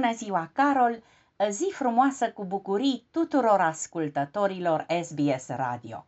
Bună ziua, Carol! Zi frumoasă cu bucurii tuturor ascultătorilor SBS Radio.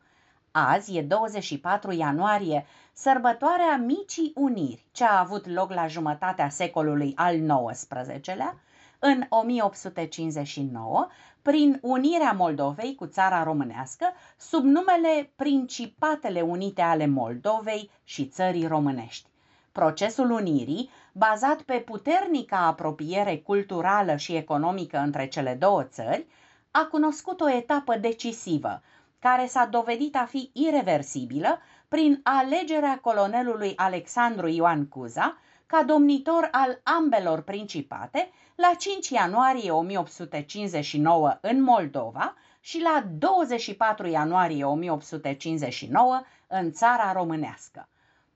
Azi e 24 ianuarie, sărbătoarea Micii Uniri, ce a avut loc la jumătatea secolului al XIX-lea, în 1859, prin unirea Moldovei cu țara românească, sub numele Principatele Unite ale Moldovei și Țării Românești. Procesul unirii, bazat pe puternica apropiere culturală și economică între cele două țări, a cunoscut o etapă decisivă, care s-a dovedit a fi irreversibilă prin alegerea colonelului Alexandru Ioan Cuza ca domnitor al ambelor principate la 5 ianuarie 1859 în Moldova și la 24 ianuarie 1859 în țara românească.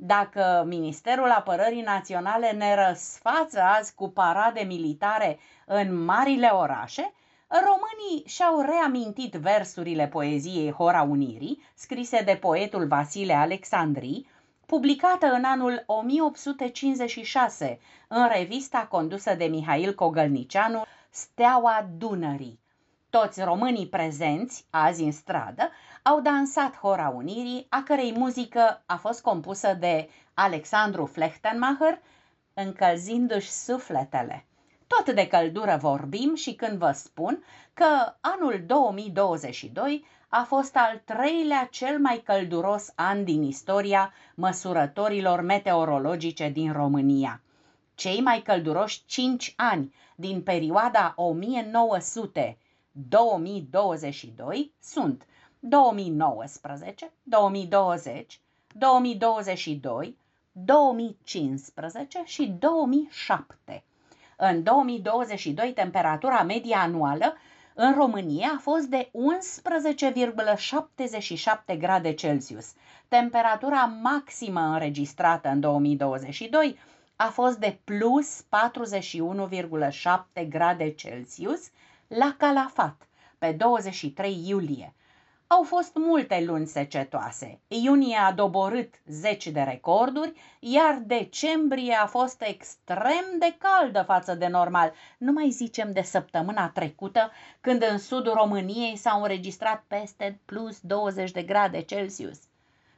Dacă Ministerul Apărării Naționale ne răsfață azi cu parade militare în marile orașe, românii și-au reamintit versurile poeziei Hora Unirii, scrise de poetul Vasile Alexandrii, publicată în anul 1856 în revista condusă de Mihail Cogălnicianu, Steaua Dunării. Toți românii prezenți, azi în stradă, au dansat Hora Unirii, a cărei muzică a fost compusă de Alexandru Flechtenmacher, încălzindu-și sufletele. Tot de căldură vorbim și când vă spun că anul 2022 a fost al treilea cel mai călduros an din istoria măsurătorilor meteorologice din România. Cei mai călduroși 5 ani din perioada 1900 2022 sunt 2019, 2020, 2022, 2015 și 2007. În 2022, temperatura medie anuală în România a fost de 11,77 grade Celsius. Temperatura maximă înregistrată în 2022 a fost de plus 41,7 grade Celsius la Calafat pe 23 iulie au fost multe luni secetoase. Iunie a doborât zeci de recorduri, iar decembrie a fost extrem de caldă față de normal. Nu mai zicem de săptămâna trecută, când în sudul României s-au înregistrat peste plus 20 de grade Celsius.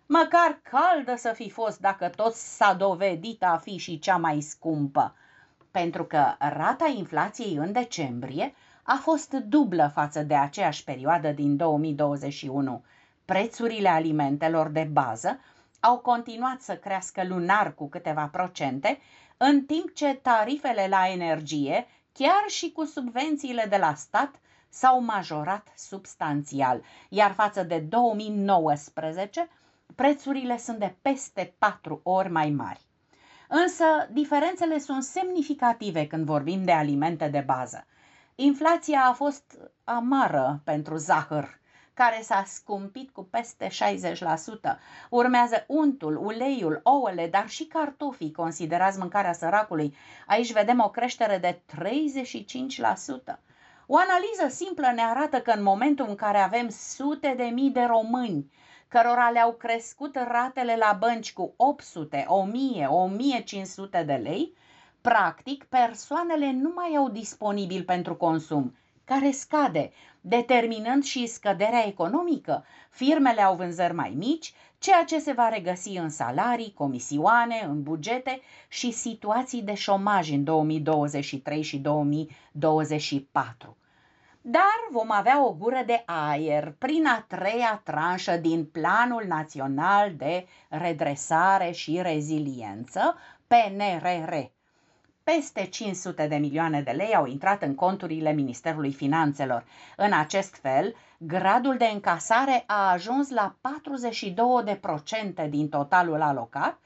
Măcar caldă să fi fost dacă tot s-a dovedit a fi și cea mai scumpă. Pentru că rata inflației în decembrie a fost dublă față de aceeași perioadă din 2021. Prețurile alimentelor de bază au continuat să crească lunar cu câteva procente, în timp ce tarifele la energie, chiar și cu subvențiile de la stat, s-au majorat substanțial, iar față de 2019, prețurile sunt de peste 4 ori mai mari. Însă, diferențele sunt semnificative când vorbim de alimente de bază. Inflația a fost amară pentru zahăr, care s-a scumpit cu peste 60%. Urmează untul, uleiul, ouăle, dar și cartofii, considerați mâncarea săracului. Aici vedem o creștere de 35%. O analiză simplă ne arată că în momentul în care avem sute de mii de români cărora le-au crescut ratele la bănci cu 800, 1000, 1500 de lei, Practic, persoanele nu mai au disponibil pentru consum, care scade, determinând și scăderea economică. Firmele au vânzări mai mici, ceea ce se va regăsi în salarii, comisioane, în bugete și situații de șomaj în 2023 și 2024. Dar vom avea o gură de aer prin a treia tranșă din Planul Național de Redresare și Reziliență, PNRR, peste 500 de milioane de lei au intrat în conturile Ministerului Finanțelor. În acest fel, gradul de încasare a ajuns la 42% din totalul alocat,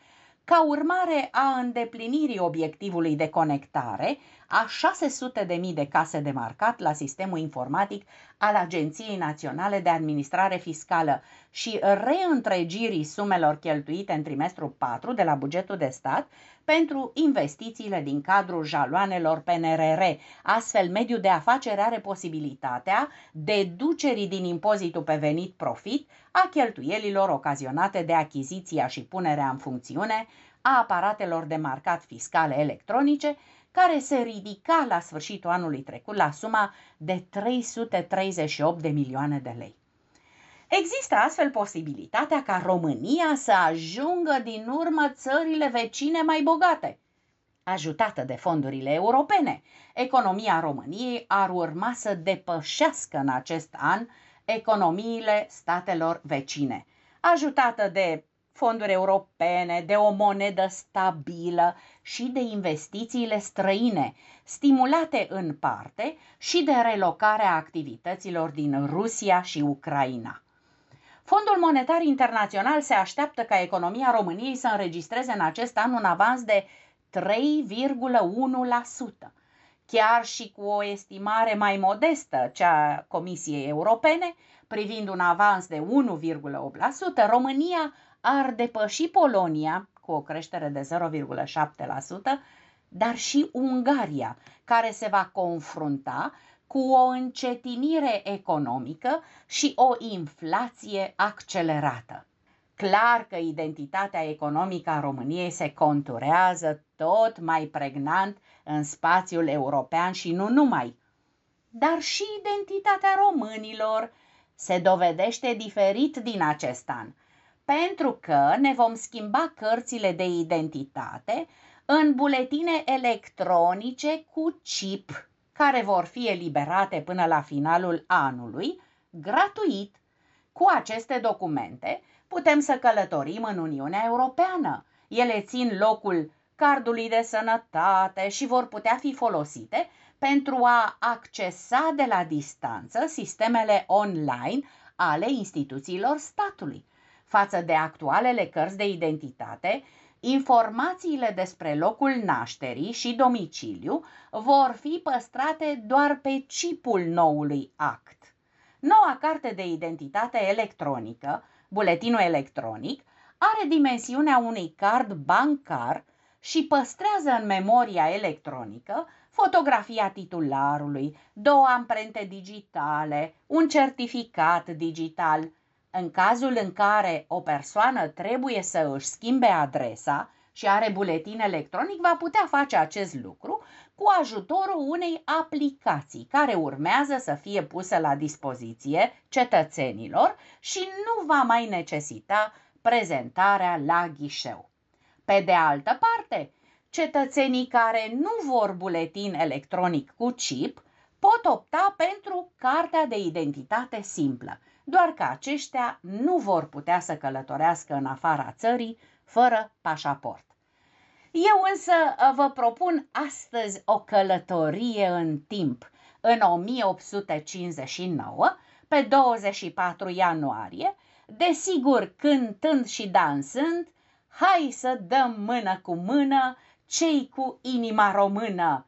ca urmare a îndeplinirii obiectivului de conectare a 600.000 de case de marcat la sistemul informatic al Agenției Naționale de Administrare Fiscală și reîntregirii sumelor cheltuite în trimestrul 4 de la bugetul de stat pentru investițiile din cadrul jaloanelor PNRR. Astfel, mediul de afaceri are posibilitatea deducerii din impozitul pe venit profit a cheltuielilor ocazionate de achiziția și punerea în funcțiune a aparatelor de marcat fiscale electronice care se ridica la sfârșitul anului trecut la suma de 338 de milioane de lei. Există astfel posibilitatea ca România să ajungă din urmă țările vecine mai bogate. Ajutată de fondurile europene, economia României ar urma să depășească în acest an economiile statelor vecine. Ajutată de fonduri europene, de o monedă stabilă și de investițiile străine, stimulate în parte și de relocarea activităților din Rusia și Ucraina. Fondul Monetar Internațional se așteaptă ca economia României să înregistreze în acest an un avans de 3,1%. Chiar și cu o estimare mai modestă, cea a Comisiei Europene, privind un avans de 1,8%, România ar depăși Polonia cu o creștere de 0,7%, dar și Ungaria, care se va confrunta cu o încetinire economică și o inflație accelerată. Clar că identitatea economică a României se conturează tot mai pregnant în spațiul european și nu numai, dar și identitatea românilor se dovedește diferit din acest an, pentru că ne vom schimba cărțile de identitate în buletine electronice cu chip care vor fi eliberate până la finalul anului, gratuit. Cu aceste documente putem să călătorim în Uniunea Europeană. Ele țin locul cardului de sănătate și vor putea fi folosite pentru a accesa de la distanță sistemele online ale instituțiilor statului. Față de actualele cărți de identitate, Informațiile despre locul nașterii și domiciliu vor fi păstrate doar pe chipul noului act. Noua carte de identitate electronică, buletinul electronic, are dimensiunea unui card bancar și păstrează în memoria electronică fotografia titularului, două amprente digitale, un certificat digital, în cazul în care o persoană trebuie să își schimbe adresa și are buletin electronic, va putea face acest lucru cu ajutorul unei aplicații care urmează să fie pusă la dispoziție cetățenilor și nu va mai necesita prezentarea la ghișeu. Pe de altă parte, cetățenii care nu vor buletin electronic cu chip pot opta pentru cartea de identitate simplă, doar că aceștia nu vor putea să călătorească în afara țării fără pașaport. Eu însă uh, vă propun astăzi o călătorie în timp, în 1859, pe 24 ianuarie, desigur cântând și dansând, hai să dăm mână cu mână cei cu inima română.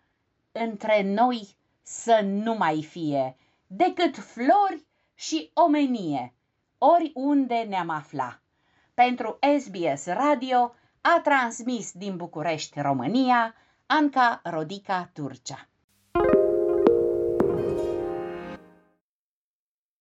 Între noi să nu mai fie decât flori și omenie, oriunde ne-am afla. Pentru SBS Radio a transmis din București, România, Anca Rodica Turcea.